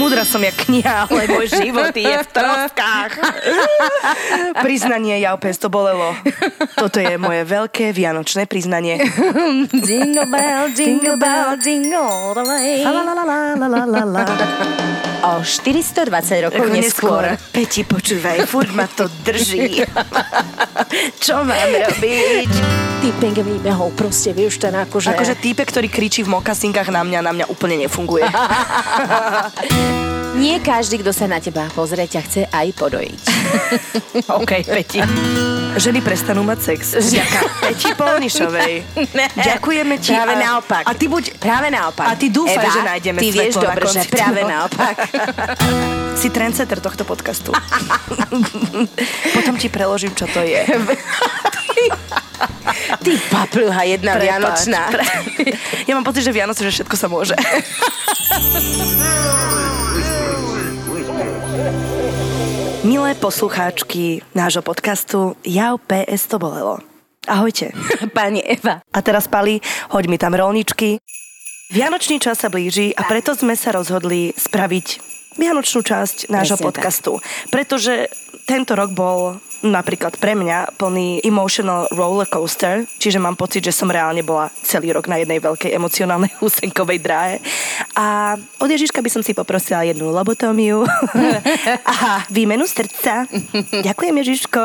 Múdra som jak kniha, ale môj život je v troskách. Priznanie, ja opäť to bolelo. Toto je moje veľké vianočné priznanie. jingle bell, jingle bell, jingle all the way. O 420 rokov Ako neskôr. Peti, počúvaj, furt ma to drží. Čo mám robiť? Typek výbehov, proste vieš ten akože... Akože týpek, ktorý kričí v mokasinkách na mňa, na mňa úplne nefunguje. Nie každý, kto sa na teba pozrie, ťa chce aj podojiť. OK, Peti. Ženy prestanú mať sex. Ďaká Peti Polnišovej. Ďakujeme ti. Práve a, naopak. A ty buď... Práve naopak. A ty dúfaj, Eva, že nájdeme ty vieš dobre, že práve naopak. Si trendsetter tohto podcastu. Potom ti preložím, čo to je. Ty papluha jedna Prepáč, vianočná. pre- Ja mám pocit, že Vianoce, že všetko sa môže. Milé poslucháčky nášho podcastu Jau PS to bolelo. Ahojte. Pani Eva. A teraz, Pali, hoď mi tam rolničky. Vianočný čas sa blíži a preto sme sa rozhodli spraviť vianočnú časť nášho Presne tak. podcastu. Pretože tento rok bol napríklad pre mňa plný emotional roller coaster, čiže mám pocit, že som reálne bola celý rok na jednej veľkej emocionálnej úsenkovej dráhe. A od Ježiška by som si poprosila jednu lobotómiu a výmenu srdca. Ďakujem, Ježiško.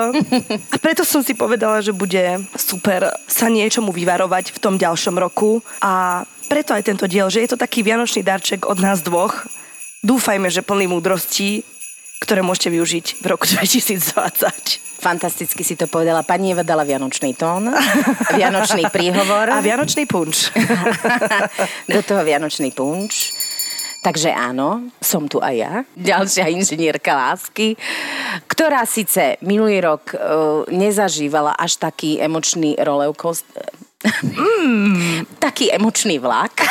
A preto som si povedala, že bude super sa niečomu vyvarovať v tom ďalšom roku a preto aj tento diel, že je to taký vianočný darček od nás dvoch. Dúfajme, že plný múdrostí, ktoré môžete využiť v roku 2020. Fantasticky si to povedala. Pani Eva dala vianočný tón, vianočný príhovor. A vianočný punč. Do toho vianočný punč. Takže áno, som tu aj ja, ďalšia inžinierka lásky, ktorá síce minulý rok uh, nezažívala až taký emočný rollercoaster, mm. taký emočný vlak.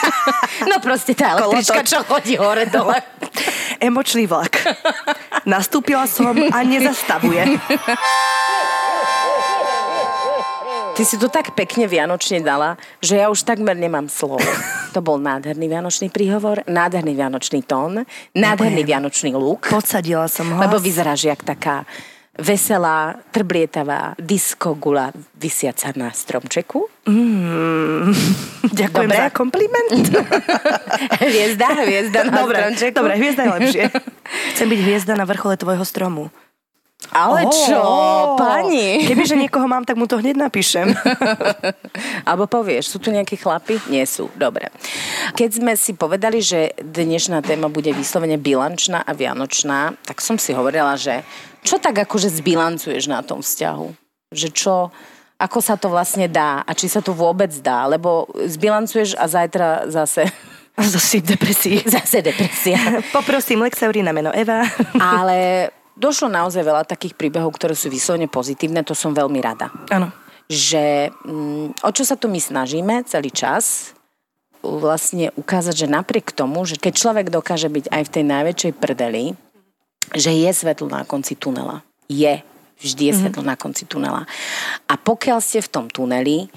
no proste tá električka, čo chodí hore dole. Emočný vlak. Nastúpila som a nezastavuje. Ty si to tak pekne vianočne dala, že ja už takmer nemám slov. To bol nádherný vianočný príhovor, nádherný vianočný tón, nádherný vianočný luk. Podsadila som ho. Lebo vyzeráš jak taká veselá, trblietavá diskogula vysiaca na stromčeku. Ďakujem Dobre. za kompliment. Hviezda, hviezda na Dobre, stromčeku. dobre, hviezda je lepšie. Chcem byť hviezda na vrchole tvojho stromu. Ale čo, Ó, pani? Kebyže niekoho mám, tak mu to hneď napíšem. Alebo povieš, sú tu nejakí chlapi? Nie sú, dobre. Keď sme si povedali, že dnešná téma bude vyslovene bilančná a vianočná, tak som si hovorila, že čo tak akože zbilancuješ na tom vzťahu? Že čo, ako sa to vlastne dá a či sa to vôbec dá, lebo zbilancuješ a zajtra zase, Zase v depresii. zase depresia. Poprosím Lexauri na meno Eva. Ale došlo naozaj veľa takých príbehov, ktoré sú vyslovene pozitívne, to som veľmi rada. Áno. že mm, o čo sa tu my snažíme celý čas, vlastne ukázať, že napriek tomu, že keď človek dokáže byť aj v tej najväčšej prdeli, že je svetlo na konci tunela. Je. Vždy je svetlo na konci tunela. A pokiaľ ste v tom tuneli,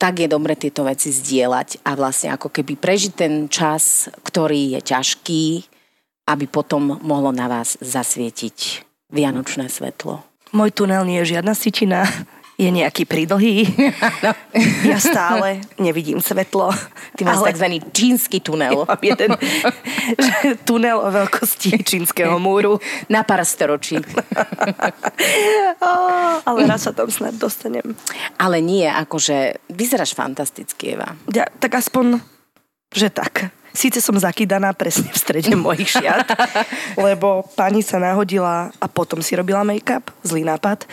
tak je dobre tieto veci zdieľať a vlastne ako keby prežiť ten čas, ktorý je ťažký, aby potom mohlo na vás zasvietiť vianočné svetlo. Môj tunel nie je žiadna sičina. Je nejaký pridlhý. Ja stále nevidím svetlo. Ty máš ale takzvaný čínsky tunel. mám jeden tunel o veľkosti čínskeho múru. Na pár storočí. Á, ale raz sa tam snad dostanem. Ale nie, akože vyzeráš fantasticky, Eva. Ja, tak aspoň, že tak. Síce som zakýdaná presne v strede mojich šiat, lebo pani sa nahodila a potom si robila make-up. Zlý nápad.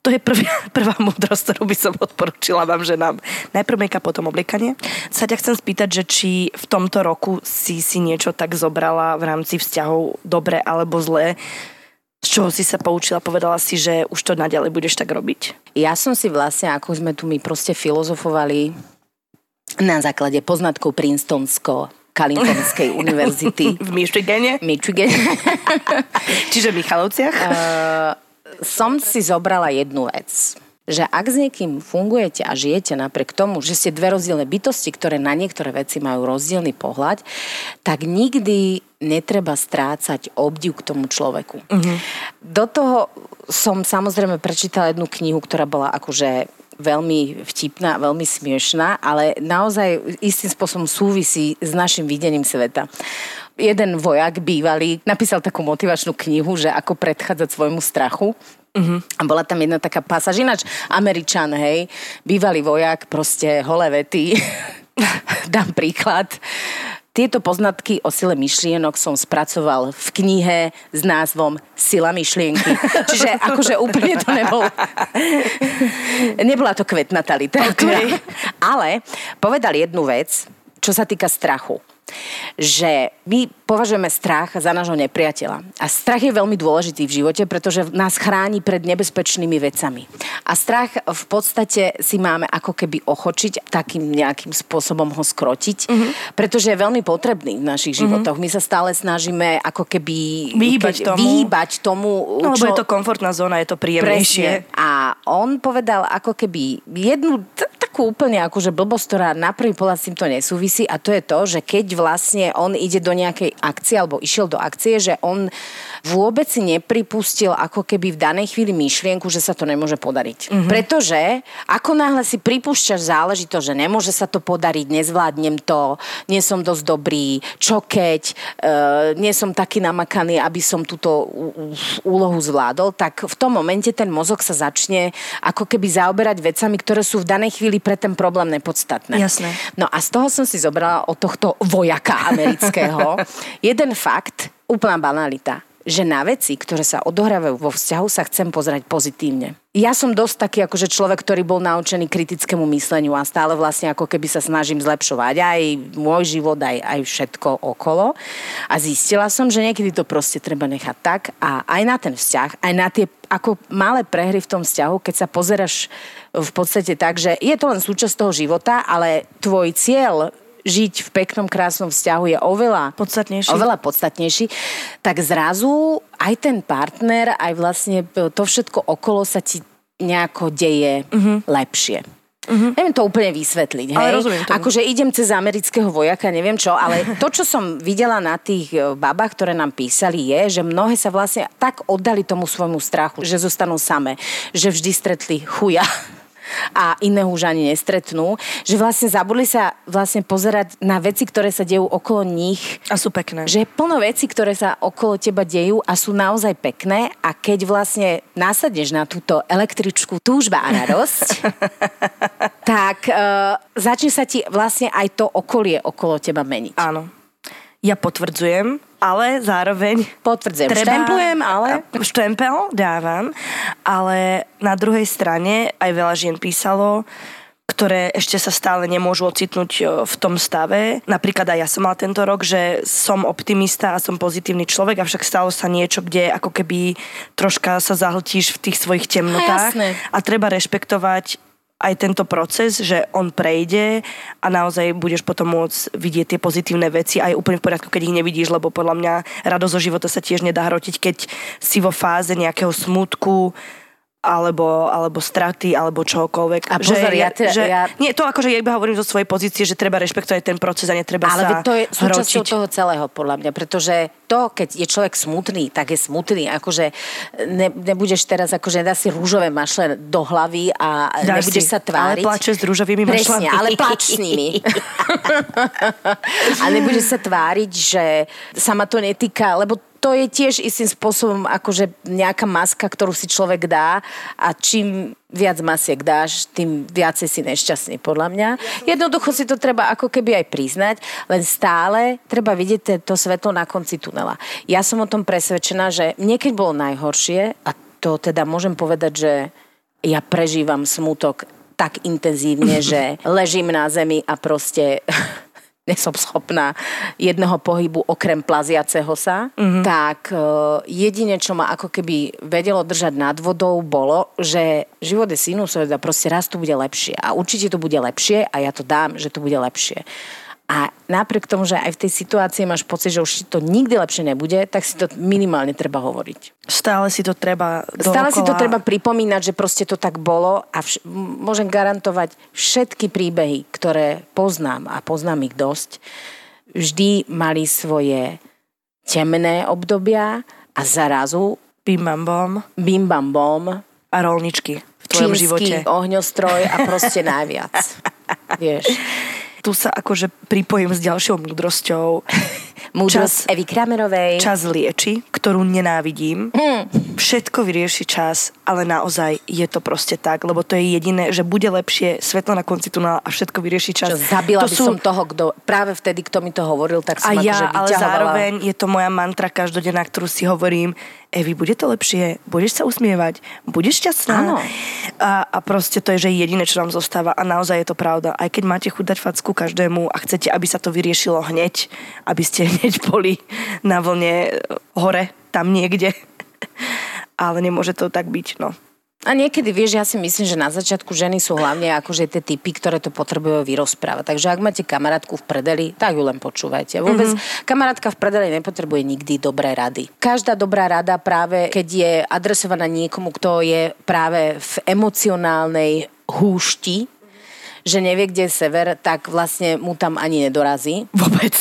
To je prvá, prvá múdrosť, ktorú by som odporúčila vám, že nám najprv make-up, potom obliekanie. Sa ťa chcem spýtať, že či v tomto roku si si niečo tak zobrala v rámci vzťahov dobre alebo zlé, z čoho si sa poučila, povedala si, že už to naďalej budeš tak robiť. Ja som si vlastne, ako sme tu my proste filozofovali na základe poznatkov Princetonsko Kalifornskej univerzity V Michigane, Michigan, čiže v Michalovciach. som si zobrala jednu vec že ak s niekým fungujete a žijete napriek tomu, že ste dve rozdielne bytosti, ktoré na niektoré veci majú rozdielny pohľad, tak nikdy netreba strácať obdiv k tomu človeku. Uh-huh. Do toho som samozrejme prečítala jednu knihu, ktorá bola akože veľmi vtipná, veľmi smiešná, ale naozaj istým spôsobom súvisí s našim videním sveta jeden vojak bývalý napísal takú motivačnú knihu, že ako predchádzať svojmu strachu. Uh-huh. A bola tam jedna taká pasáž, ináč Američan, hej, bývalý vojak, proste holé vety. Dám príklad. Tieto poznatky o sile myšlienok som spracoval v knihe s názvom Sila myšlienky. Čiže akože úplne to nebol... Nebola to kvetnatá literatúra. Okay. Ale povedal jednu vec, čo sa týka strachu že my považujeme strach za nášho nepriateľa. A strach je veľmi dôležitý v živote, pretože nás chráni pred nebezpečnými vecami. A strach v podstate si máme ako keby ochočiť, takým nejakým spôsobom ho skrotiť, mm-hmm. pretože je veľmi potrebný v našich mhm. životoch. Mm-hmm. My sa stále snažíme ako keby vyhýbať tomu. Vyhýbať tomu no, čo... je to komfortná zóna, je to príjemnejšie. Presne. A on povedal ako keby jednu t- takú úplne akože blbosť, ktorá na prvý pohľad s týmto nesúvisí a to je to, že keď vlastne on ide do nejakej akcie alebo išiel do akcie, že on vôbec si nepripustil ako keby v danej chvíli myšlienku, že sa to nemôže podariť. Mm-hmm. Pretože ako náhle si pripúšťaš záležitosť, že nemôže sa to podariť, nezvládnem to, nie som dosť dobrý, čo keď, e, nie som taký namakaný, aby som túto úlohu zvládol, tak v tom momente ten mozog sa začne ako keby zaoberať vecami, ktoré sú v danej chvíli pre ten problém nepodstatné. Jasné. No a z toho som si zobrala od tohto vojaka amerického jeden fakt, úplná banalita že na veci, ktoré sa odohrávajú vo vzťahu, sa chcem pozerať pozitívne. Ja som dosť taký akože človek, ktorý bol naučený kritickému mysleniu a stále vlastne ako keby sa snažím zlepšovať aj môj život, aj, aj všetko okolo. A zistila som, že niekedy to proste treba nechať tak a aj na ten vzťah, aj na tie ako malé prehry v tom vzťahu, keď sa pozeraš v podstate tak, že je to len súčasť toho života, ale tvoj cieľ žiť v peknom, krásnom vzťahu je oveľa podstatnejší. oveľa podstatnejší, tak zrazu aj ten partner, aj vlastne to všetko okolo sa ti nejako deje uh-huh. lepšie. Uh-huh. Neviem to úplne vysvetliť. Hej? Ale rozumiem tomu. Akože idem cez amerického vojaka, neviem čo, ale to, čo som videla na tých e, babách, ktoré nám písali, je, že mnohé sa vlastne tak oddali tomu svojmu strachu, že zostanú samé, že vždy stretli chuja a iného už ani nestretnú, že vlastne zabudli sa vlastne pozerať na veci, ktoré sa dejú okolo nich. A sú pekné. Že je plno veci, ktoré sa okolo teba dejú a sú naozaj pekné a keď vlastne násadneš na túto električku túžba a radosť, tak uh, začne sa ti vlastne aj to okolie okolo teba meniť. Áno. Ja potvrdzujem, ale zároveň... Potvrdzujem. Treba, Štemplujem, ale... Štempel dávam, ale na druhej strane aj veľa žien písalo, ktoré ešte sa stále nemôžu ocitnúť e, v tom stave. Napríklad aj ja som mal tento rok, že som optimista a som pozitívny človek, avšak stalo sa niečo, kde ako keby troška sa zahltíš v tých svojich temnotách. A, a treba rešpektovať aj tento proces, že on prejde a naozaj budeš potom môcť vidieť tie pozitívne veci aj úplne v poriadku, keď ich nevidíš, lebo podľa mňa radosť zo života sa tiež nedá hrotiť, keď si vo fáze nejakého smutku, alebo, alebo straty, alebo čokoľvek. A pozor, že, ja, te, že, ja... Nie, to akože ja iba hovorím zo svojej pozície, že treba rešpektovať ten proces a netreba Ale sa to je súčasťou hročiť. toho celého, podľa mňa, pretože to, keď je človek smutný, tak je smutný. Akože ne, nebudeš teraz, akože dá si rúžové mašle do hlavy a Dáš nebudeš si, sa tváriť. Ale plače s rúžovými Presne, mašlami. ale plač s nimi. a nebudeš sa tváriť, že sa ma to netýka, lebo to je tiež istým spôsobom akože nejaká maska, ktorú si človek dá a čím viac masiek dáš, tým viacej si nešťastný, podľa mňa. Jednoducho si to treba ako keby aj priznať, len stále treba vidieť to svetlo na konci tunela. Ja som o tom presvedčená, že niekedy bolo najhoršie a to teda môžem povedať, že ja prežívam smutok tak intenzívne, že ležím na zemi a proste nesom schopná jedného pohybu okrem plaziaceho sa, mm-hmm. tak uh, jedine, čo ma ako keby vedelo držať nad vodou, bolo, že život je sinusoida, proste raz to bude lepšie. A určite to bude lepšie a ja to dám, že to bude lepšie. A napriek tomu, že aj v tej situácii máš pocit, že už to nikdy lepšie nebude, tak si to minimálne treba hovoriť. Stále si to treba Stále si to treba pripomínať, že proste to tak bolo a vš- môžem garantovať všetky príbehy, ktoré poznám a poznám ich dosť, vždy mali svoje temné obdobia a zarazu Bim bam bom bim bam bom, a rolničky v tvojom čínsky živote. ohňostroj a proste najviac. Vieš. Tu sa akože pripojím s ďalšou múdrosťou. Múdrosť Čas- Evy Kramerovej. Čas lieči, ktorú nenávidím. Hm. Všetko vyrieši čas, ale naozaj je to proste tak, lebo to je jediné, že bude lepšie svetlo na konci tunála a všetko vyrieši čas. Čo zabila to by som toho, kto práve vtedy, kto mi to hovoril, tak som a ja, akože ale zároveň je to moja mantra každodenná, ktorú si hovorím, Evi, bude to lepšie, budeš sa usmievať, budeš šťastná. Áno. A, a proste to je, že jediné, čo nám zostáva a naozaj je to pravda. Aj keď máte chuť dať facku každému a chcete, aby sa to vyriešilo hneď, aby ste hneď boli na vlne e, hore, tam niekde. Ale nemôže to tak byť, no. A niekedy, vieš, ja si myslím, že na začiatku ženy sú hlavne akože tie typy, ktoré to potrebujú vyrozprávať. Takže ak máte kamarátku v predeli, tak ju len počúvajte. Vôbec mm-hmm. kamarátka v predeli nepotrebuje nikdy dobré rady. Každá dobrá rada práve, keď je adresovaná niekomu, kto je práve v emocionálnej húšti, že nevie, kde je sever, tak vlastne mu tam ani nedorazí. Vôbec.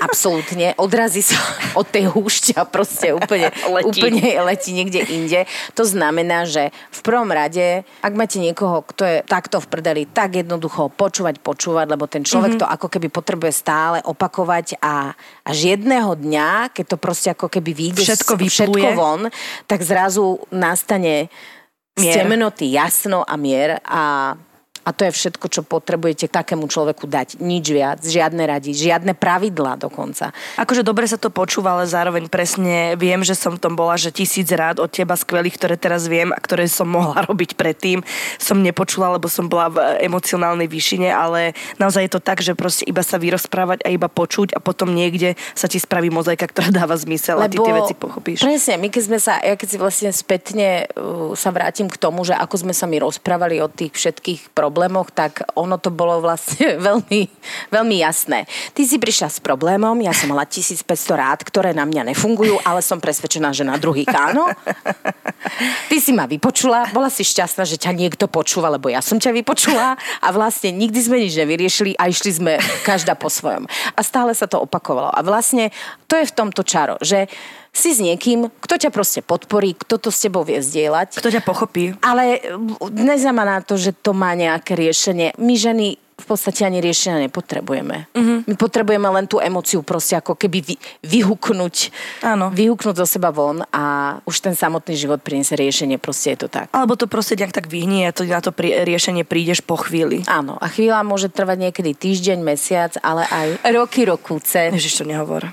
Absolútne. Odrazí sa od tej húšťa proste úplne Letí. úplne letí niekde inde. To znamená, že v prvom rade, ak máte niekoho, kto je takto v prdeli, tak jednoducho počúvať, počúvať, lebo ten človek mm-hmm. to ako keby potrebuje stále opakovať a až jedného dňa, keď to proste ako keby vyjde Všetko vypluje. všetko von, tak zrazu nastane Mier. temnoty jasno a mier a a to je všetko, čo potrebujete takému človeku dať. Nič viac, žiadne radi, žiadne pravidlá dokonca. Akože dobre sa to počúva, ale zároveň presne viem, že som v tom bola, že tisíc rád od teba skvelých, ktoré teraz viem a ktoré som mohla robiť predtým, som nepočula, lebo som bola v emocionálnej výšine, ale naozaj je to tak, že proste iba sa vyrozprávať a iba počuť a potom niekde sa ti spraví mozaika, ktorá dáva zmysel a ty tie veci pochopíš. Presne, my keď sme sa, ja keď si vlastne spätne uh, sa vrátim k tomu, že ako sme sa my rozprávali o tých všetkých problémoch, tak ono to bolo vlastne veľmi, veľmi jasné. Ty si prišla s problémom, ja som mala 1500 rád, ktoré na mňa nefungujú, ale som presvedčená, že na druhých áno. Ty si ma vypočula, bola si šťastná, že ťa niekto počúva, lebo ja som ťa vypočula a vlastne nikdy sme nič nevyriešili a išli sme každá po svojom. A stále sa to opakovalo. A vlastne to je v tomto čaro, že si s niekým, kto ťa proste podporí, kto to s tebou vie zdieľať. Kto ťa pochopí? Ale neznamená to, že to má nejaké riešenie. My ženy v podstate ani riešenia nepotrebujeme. My potrebujeme len tú emociu proste ako keby vy, vyhuknúť, Áno. vyhuknúť zo seba von a už ten samotný život priniesie riešenie, proste je to tak. Alebo to proste nejak tak vyhnie a to na to pri, riešenie prídeš po chvíli. Áno, a chvíľa môže trvať niekedy týždeň, mesiac, ale aj roky, rokúce. Ježiš, to nehovor.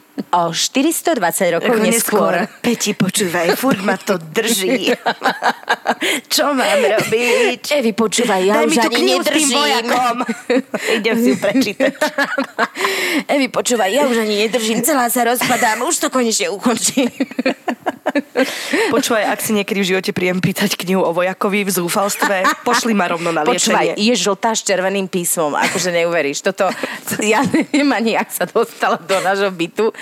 O 420 rokov Ako neskôr. Peti, počúvaj, furt ma to drží. Čo mám robiť? Evi, počúvaj, ja Daj už mi ani nedržím. Idem si ju prečítať. Evi, počúvaj, ja už ani nedržím, celá sa rozpadám, už to konečne ukončím. Počúvaj, ak si niekedy v živote príjem pýtať knihu o vojakovi v zúfalstve, pošli ma rovno na Počúvaj, liečenie. je žltá s červeným písmom, akože neuveríš. Toto, ja neviem ani, jak sa dostala do nášho bytu,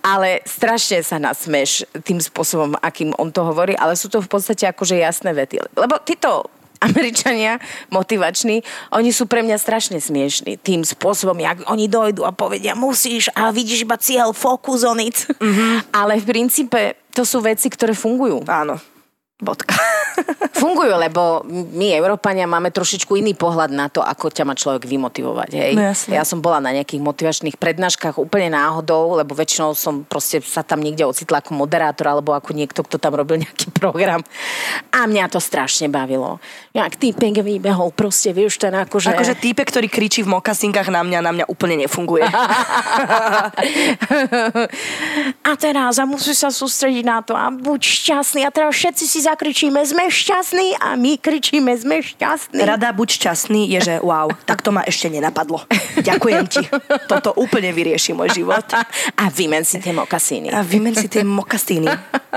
ale strašne sa nasmeš tým spôsobom, akým on to hovorí, ale sú to v podstate akože jasné vety. Lebo títo Američania motivační, oni sú pre mňa strašne smiešní tým spôsobom, jak oni dojdu a povedia musíš a vidíš iba cieľ, focus on it. Mm-hmm. Ale v princípe to sú veci, ktoré fungujú. Áno. Bodka. Fungujú, lebo my, Európania, máme trošičku iný pohľad na to, ako ťa má človek vymotivovať. Hej? No jasne. ja som bola na nejakých motivačných prednáškach úplne náhodou, lebo väčšinou som proste sa tam niekde ocitla ako moderátor alebo ako niekto, kto tam robil nejaký program. A mňa to strašne bavilo. Jak týpek vybehol, proste, vieš, ten akože... Akože týpe, ktorý kričí v mokasinkách na mňa, na mňa úplne nefunguje. a teraz a musíš sa sústrediť na to a buď šťastný a teraz všetci si zakričíme, sme šťastní a my kričíme, sme šťastní. Rada buď šťastný je, že wow, tak to ma ešte nenapadlo. Ďakujem ti. Toto úplne vyrieši môj život. A vymen si tie mokasíny. A vymen si tie mokasíny.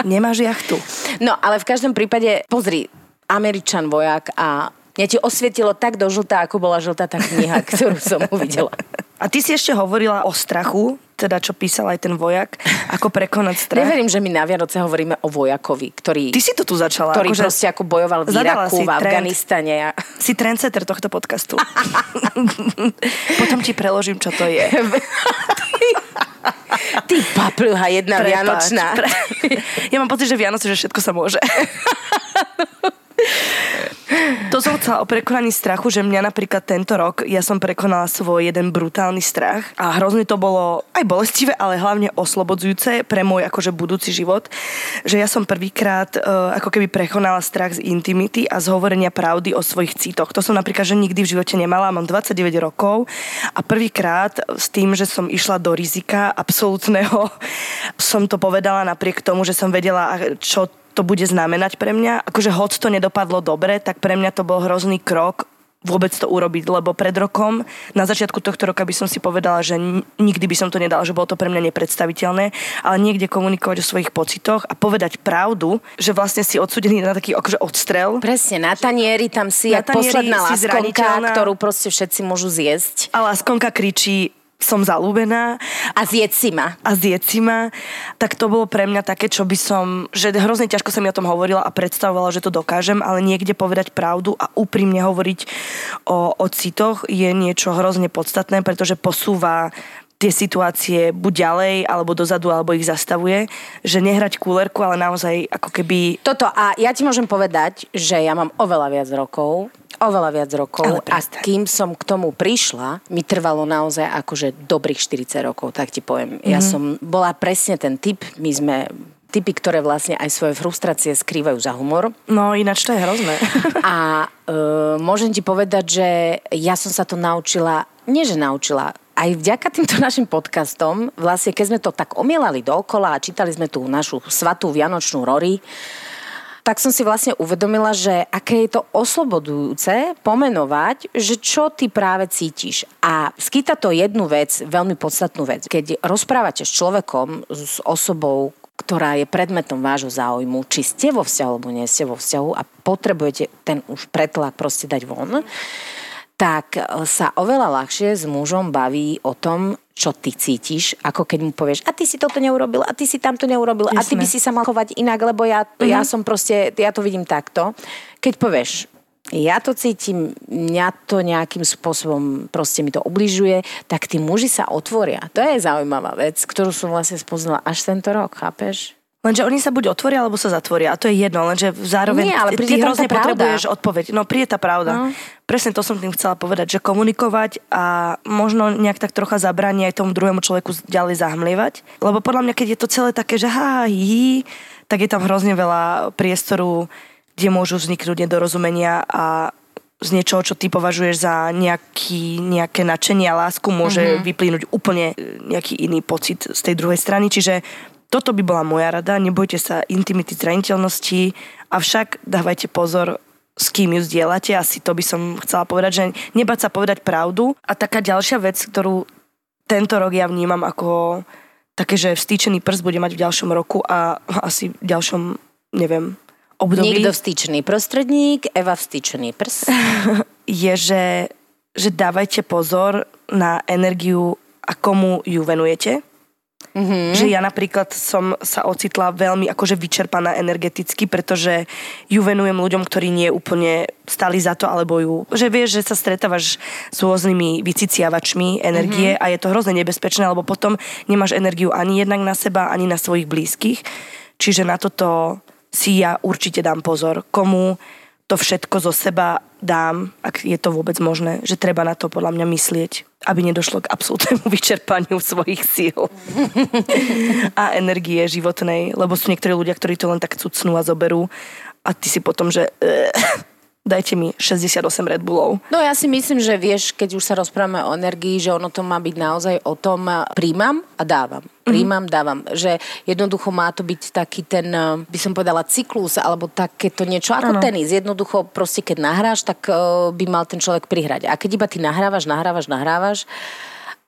Nemáš jachtu. No, ale v každom prípade, pozri, Američan vojak a mňa ti osvietilo tak do žltá, ako bola žltá tá kniha, ktorú som uvidela. A ty si ešte hovorila o strachu, teda čo písal aj ten vojak, ako prekonať strach. Neverím, že my na Vianoce hovoríme o vojakovi, ktorý, Ty si to tu začala. ktorý akože proste ako bojoval v Iraku, v. Afganistane. A... Si trendsetter tohto podcastu. Potom ti preložím, čo to je. Ty papruha jedna Prepač, vianočná. Pre... Ja mám pocit, že Vianoce, že všetko sa môže. To som chcela o prekonaní strachu, že mňa napríklad tento rok, ja som prekonala svoj jeden brutálny strach a hrozne to bolo aj bolestivé, ale hlavne oslobodzujúce pre môj akože budúci život, že ja som prvýkrát uh, ako keby prekonala strach z intimity a z hovorenia pravdy o svojich citoch. To som napríklad, že nikdy v živote nemala, mám 29 rokov a prvýkrát s tým, že som išla do rizika absolútneho, som to povedala napriek tomu, že som vedela, čo to bude znamenať pre mňa. Akože hoď to nedopadlo dobre, tak pre mňa to bol hrozný krok vôbec to urobiť, lebo pred rokom, na začiatku tohto roka by som si povedala, že nikdy by som to nedala, že bolo to pre mňa nepredstaviteľné, ale niekde komunikovať o svojich pocitoch a povedať pravdu, že vlastne si odsudený na taký akože odstrel. Presne, na tanieri tam si, na posledná láskonka, ktorú proste všetci môžu zjesť. A láskonka kričí, som zalúbená. A zjedť si ma. A si ma. Tak to bolo pre mňa také, čo by som, že hrozne ťažko som mi o tom hovorila a predstavovala, že to dokážem, ale niekde povedať pravdu a úprimne hovoriť o, o citoch je niečo hrozne podstatné, pretože posúva tie situácie buď ďalej, alebo dozadu, alebo ich zastavuje. Že nehrať kúlerku, ale naozaj ako keby... Toto a ja ti môžem povedať, že ja mám oveľa viac rokov oveľa viac rokov a kým som k tomu prišla, mi trvalo naozaj akože dobrých 40 rokov, tak ti poviem. Mm-hmm. Ja mhm. som bola presne ten typ, my sme typy, ktoré vlastne aj svoje frustrácie skrývajú za humor. No ináč to je hrozné. a e, môžem ti povedať, že ja som sa to naučila, nie že naučila, aj vďaka týmto našim podcastom, vlastne keď sme to tak omielali dookola a čítali sme tú našu svatú vianočnú Rory, tak som si vlastne uvedomila, že aké je to oslobodujúce pomenovať, že čo ty práve cítiš. A skýta to jednu vec, veľmi podstatnú vec. Keď rozprávate s človekom, s osobou, ktorá je predmetom vášho záujmu, či ste vo vzťahu alebo nie ste vo vzťahu a potrebujete ten už pretlak proste dať von, tak sa oveľa ľahšie s mužom baví o tom, čo ty cítiš, ako keď mu povieš, a ty si toto neurobil, a ty si tamto neurobil, Jasne. a ty by si sa mal chovať inak, lebo ja, uh-huh. ja som proste, ja to vidím takto. Keď povieš, ja to cítim, mňa to nejakým spôsobom proste mi to ubližuje, tak tí muži sa otvoria. To je zaujímavá vec, ktorú som vlastne spoznala až tento rok, chápeš? Lenže oni sa buď otvoria, alebo sa zatvoria. A to je jedno, lenže zároveň Nie, ale ty hrozne potrebuješ odpoveď. No príde tá pravda. No. Presne to som tým chcela povedať, že komunikovať a možno nejak tak trocha zabráni aj tomu druhému človeku ďalej zahmlievať. Lebo podľa mňa, keď je to celé také, že ha, hi, tak je tam hrozne veľa priestoru, kde môžu vzniknúť nedorozumenia a z niečoho, čo ty považuješ za nejaký, nejaké nadšenie a lásku, môže mm-hmm. vyplynúť úplne nejaký iný pocit z tej druhej strany. Čiže toto by bola moja rada, nebojte sa intimity, zraniteľnosti, avšak dávajte pozor, s kým ju zdieľate, asi to by som chcela povedať, že nebať sa povedať pravdu. A taká ďalšia vec, ktorú tento rok ja vnímam ako také, že vstýčený prst bude mať v ďalšom roku a asi v ďalšom, neviem, období. Niekto vstýčený prostredník, Eva vstýčený prst. je, že, že dávajte pozor na energiu a komu ju venujete Mm-hmm. Že ja napríklad som sa ocitla veľmi akože vyčerpaná energeticky, pretože ju venujem ľuďom, ktorí nie úplne stali za to, alebo ju, že vieš, že sa stretávaš s rôznymi vyciciavačmi energie mm-hmm. a je to hrozne nebezpečné, lebo potom nemáš energiu ani jednak na seba, ani na svojich blízkych. Čiže na toto si ja určite dám pozor, komu to všetko zo seba dám, ak je to vôbec možné, že treba na to podľa mňa myslieť, aby nedošlo k absolútnemu vyčerpaniu svojich síl a energie životnej, lebo sú niektorí ľudia, ktorí to len tak cucnú a zoberú a ty si potom, že dajte mi 68 Red Bullov. No ja si myslím, že vieš, keď už sa rozprávame o energii, že ono to má byť naozaj o tom príjmam a dávam. Mhm. Príjmam, mm-hmm. dávam. Že jednoducho má to byť taký ten, eh, by som povedala, cyklus, alebo takéto niečo ako ano. tenis. Jednoducho proste, keď nahráš, tak eh, by mal ten človek prihrať. A keď iba ty nahrávaš, nahrávaš, nahrávaš,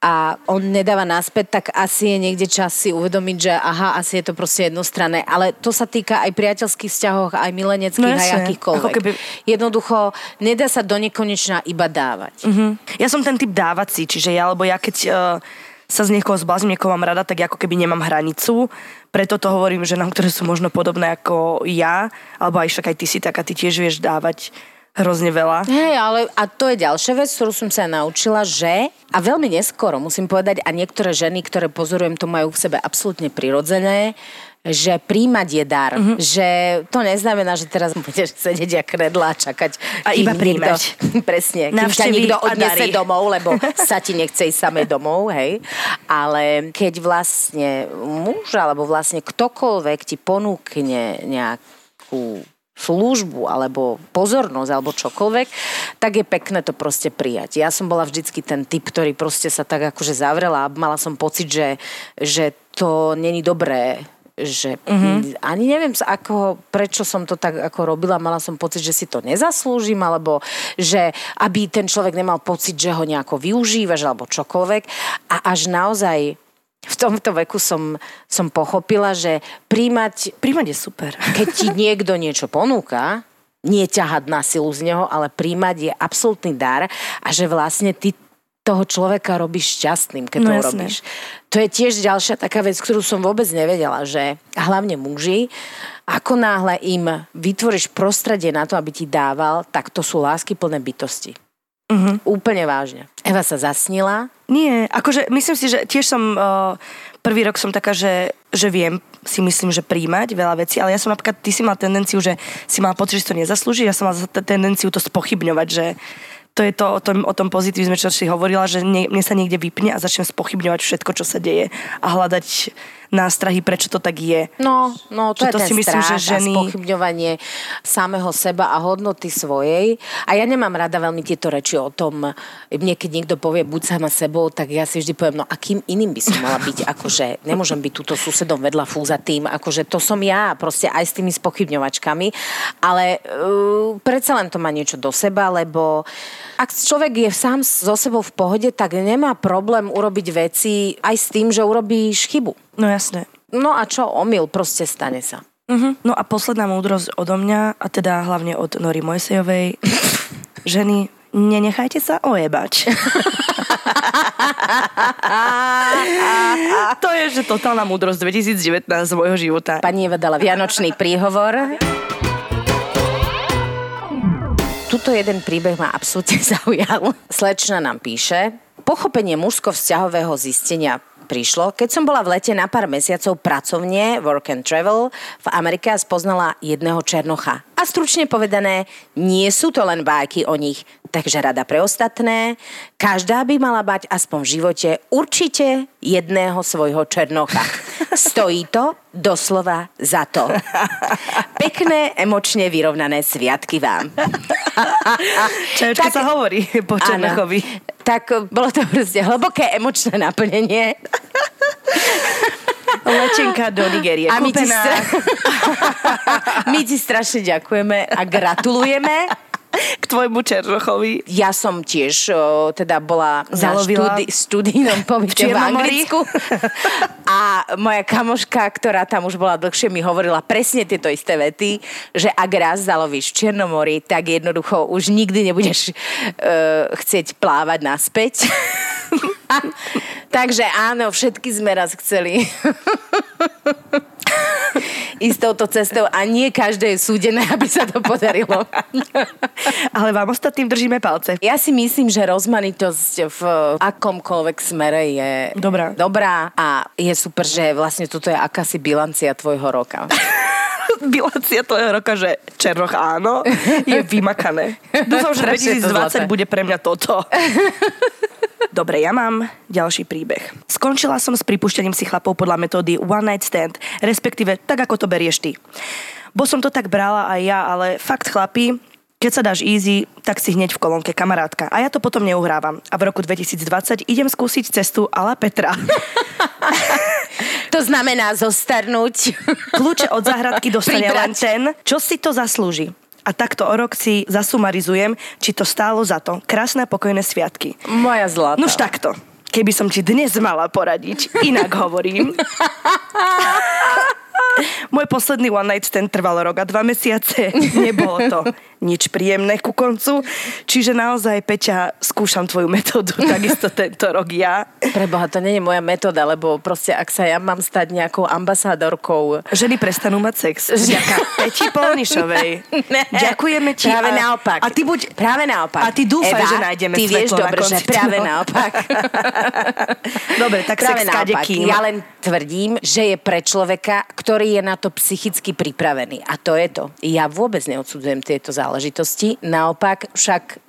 a on nedáva naspäť, tak asi je niekde čas si uvedomiť, že aha, asi je to proste jednostranné. Ale to sa týka aj priateľských vzťahov, aj mileneckých, no aj akýchkoľvek. Keby... Jednoducho, nedá sa do nekonečna iba dávať. Uh-huh. Ja som ten typ dávací, čiže ja, alebo ja keď... Uh sa z niekoho zblázním, niekoho mám rada, tak ako keby nemám hranicu. Preto to hovorím ženám, ktoré sú možno podobné ako ja, alebo aj však aj ty si taká, ty tiež vieš dávať hrozne veľa. Hej, ale a to je ďalšia vec, ktorú som sa naučila, že, a veľmi neskoro musím povedať, a niektoré ženy, ktoré pozorujem, to majú v sebe absolútne prirodzené, že príjmať je dar. Mm-hmm. Že to neznamená, že teraz budeš sedieť a kredla a čakať. A iba príjmať. Niekto, presne. Kým ťa niekto odnese domov, lebo sa ti nechce ísť samé domov, hej. Ale keď vlastne muž alebo vlastne ktokoľvek ti ponúkne nejakú službu alebo pozornosť alebo čokoľvek, tak je pekné to proste prijať. Ja som bola vždycky ten typ, ktorý proste sa tak akože zavrela a mala som pocit, že, že to není dobré že mm-hmm. ani neviem, ako, prečo som to tak ako robila, mala som pocit, že si to nezaslúžim, alebo že aby ten človek nemal pocit, že ho nejako využívaš, alebo čokoľvek. A až naozaj v tomto veku som, som pochopila, že príjmať... Príjmať je super. Keď ti niekto niečo ponúka, nie ťahať na silu z neho, ale príjmať je absolútny dar a že vlastne ty toho človeka robíš šťastným, keď no, to robíš. To je tiež ďalšia taká vec, ktorú som vôbec nevedela, že hlavne muži, ako náhle im vytvoríš prostredie na to, aby ti dával, tak to sú lásky plné bytosti. Uh-huh. Úplne vážne. Eva sa zasnila. Nie, akože myslím si, že tiež som, uh, prvý rok som taká, že, že viem, si myslím, že príjmať veľa vecí, ale ja som napríklad, ty si mal tendenciu, že si mal pocit, že to nezaslúži, ja som mal tendenciu to spochybňovať, že to je to o tom, o tom pozitívizme, čo si hovorila, že nie, mne sa niekde vypne a začnem spochybňovať všetko, čo sa deje a hľadať nástrahy, prečo to tak je. No, no to je to ten si myslím, že ženy... a spochybňovanie samého seba a hodnoty svojej. A ja nemám rada veľmi tieto reči o tom, mne keď niekto povie buď sama sebou, tak ja si vždy poviem, no a kým iným by som mala byť, akože nemôžem byť túto susedom vedľa fúza tým, akože to som ja, proste aj s tými spochybňovačkami, ale uh, predsa len to má niečo do seba, lebo ak človek je sám so sebou v pohode, tak nemá problém urobiť veci aj s tým, že urobíš chybu. No jasné. No a čo, omyl, proste stane sa. Uh-huh. No a posledná múdrosť odo mňa, a teda hlavne od Nory Mojsejovej, ženy, nenechajte sa ojebať. to je, že totálna múdrosť 2019 z môjho života. Pani Eva dala vianočný príhovor. Tuto jeden príbeh ma absolútne zaujal. Slečna nám píše, pochopenie mužsko-vzťahového zistenia prišlo, keď som bola v lete na pár mesiacov pracovne Work and Travel v Amerike a spoznala jedného Černocha. A stručne povedané, nie sú to len bájky o nich, takže rada pre ostatné. Každá by mala bať aspoň v živote určite jedného svojho Černocha. Stojí to doslova za to. Pekné, emočne vyrovnané sviatky vám. Čo sa hovorí po Černochovi. Tak bolo to proste hlboké emočné naplnenie. Lečenka do Nigerie. A my ti, stra... my ti strašne ďakujeme a gratulujeme. K tvojmu Černochovi. Ja som tiež o, teda bola Zalovila. na štúdi- študijnom pobyte v, v Anglicku. A moja kamoška, ktorá tam už bola dlhšie, mi hovorila presne tieto isté vety, že ak raz zalovíš v Černomori, tak jednoducho už nikdy nebudeš uh, chcieť plávať naspäť. Takže áno, všetky sme raz chceli ísť touto cestou a nie každé je súdené, aby sa to podarilo. Ale vám ostatným držíme palce. Ja si myslím, že rozmanitosť v akomkoľvek smere je dobrá. dobrá a je super, že vlastne toto je akási bilancia tvojho roka. bilancia toho roka, že Černoch áno, je vymakané. Dúfam, že 2020 bude pre mňa toto. Dobre, ja mám ďalší príbeh. Skončila som s pripúšťaním si chlapov podľa metódy One Night Stand, respektíve tak, ako to berieš ty. Bo som to tak brala aj ja, ale fakt chlapi, keď sa dáš easy, tak si hneď v kolónke kamarátka. A ja to potom neuhrávam. A v roku 2020 idem skúsiť cestu ala Petra. to znamená zostarnúť. Kľúče od záhradky dostane len ten, čo si to zaslúži a takto o rok si zasumarizujem, či to stálo za to. Krásne pokojné sviatky. Moja zlata. Nož takto. Keby som ti dnes mala poradiť, inak hovorím. Môj posledný one night stand trval rok a dva mesiace. Nebolo to. Nič príjemné ku koncu. Čiže naozaj, Peťa, skúšam tvoju metódu, takisto tento rok ja. Preboha, to nie je moja metóda, lebo proste ak sa ja mám stať nejakou ambasádorkou... Ženy prestanú mať sex. Ďaká Peti Polnišovej. Ďakujeme ti. Práve a, naopak. A ty buď... Práve naopak. A ty dúfaj, Eva, že nájdeme ty vieš dobre, že práve naopak. dobre, tak práve sex naopak. Ja len tvrdím, že je pre človeka, ktorý je na to psychicky pripravený. A to je to. Ja vôbec neodsudzujem tieto záležitosti. Naopak, však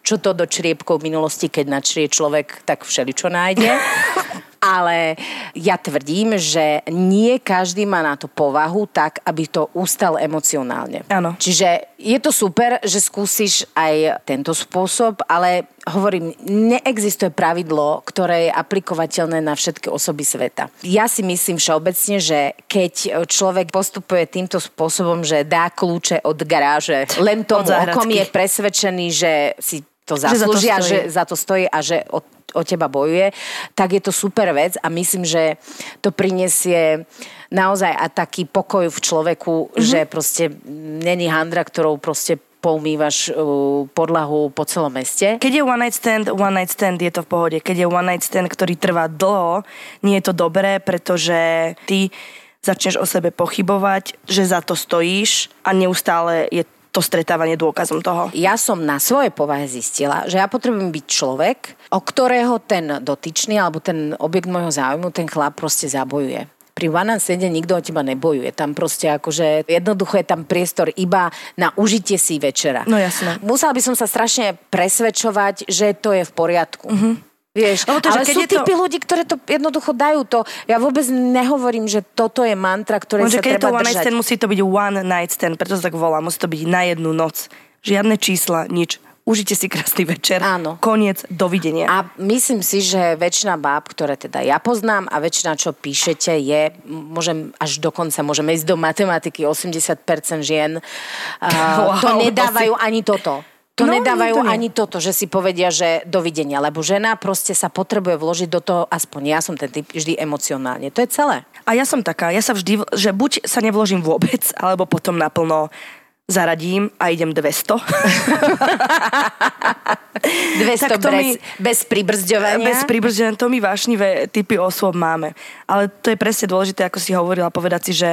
čo to do čriepkov minulosti, keď načrie človek, tak všeličo nájde. Ale ja tvrdím, že nie každý má na to povahu tak, aby to ustal emocionálne. Áno. Čiže je to super, že skúsiš aj tento spôsob, ale hovorím, neexistuje pravidlo, ktoré je aplikovateľné na všetky osoby sveta. Ja si myslím všeobecne, že keď človek postupuje týmto spôsobom, že dá kľúče od garáže, len tomu, o kom je presvedčený, že si to zaslúžia, že za to stojí, že za to stojí a že od o teba bojuje, tak je to super vec a myslím, že to prinesie naozaj a taký pokoj v človeku, mm-hmm. že proste není handra, ktorou proste poumývaš uh, podlahu po celom meste. Keď je one night stand, one night stand je to v pohode. Keď je one night stand, ktorý trvá dlho, nie je to dobré, pretože ty začneš o sebe pochybovať, že za to stojíš a neustále je to stretávanie dôkazom toho. Ja som na svojej povahe zistila, že ja potrebujem byť človek, o ktorého ten dotyčný alebo ten objekt môjho záujmu, ten chlap proste zabojuje pri one sede nikto o teba nebojuje. Tam proste akože jednoducho je tam priestor iba na užitie si večera. No jasné. Musela by som sa strašne presvedčovať, že to je v poriadku. Uh-huh. Vieš, to, ale sú typy to... ľudí, ktoré to jednoducho dajú to. Ja vôbec nehovorím, že toto je mantra, ktoré no, sa keď treba to one. Night stand, musí to byť one night stand, preto sa tak volá. Musí to byť na jednu noc. Žiadne čísla, nič. Užite si krásny večer. Áno. Koniec, dovidenia. A myslím si, že väčšina báb, ktoré teda ja poznám a väčšina, čo píšete, je, môžem až dokonca, môžeme ísť do matematiky, 80% žien, uh, wow, to nedávajú si... ani toto. To no, nedávajú to ani toto, že si povedia, že dovidenia, lebo žena proste sa potrebuje vložiť do toho, aspoň ja som ten typ vždy emocionálne. To je celé. A ja som taká, ja sa vždy, že buď sa nevložím vôbec, alebo potom naplno zaradím a idem 200. 200 bez, mi, bez pribrzďovania? Bez pribrzďovania, to my vášnivé typy osôb máme. Ale to je presne dôležité, ako si hovorila, povedať si, že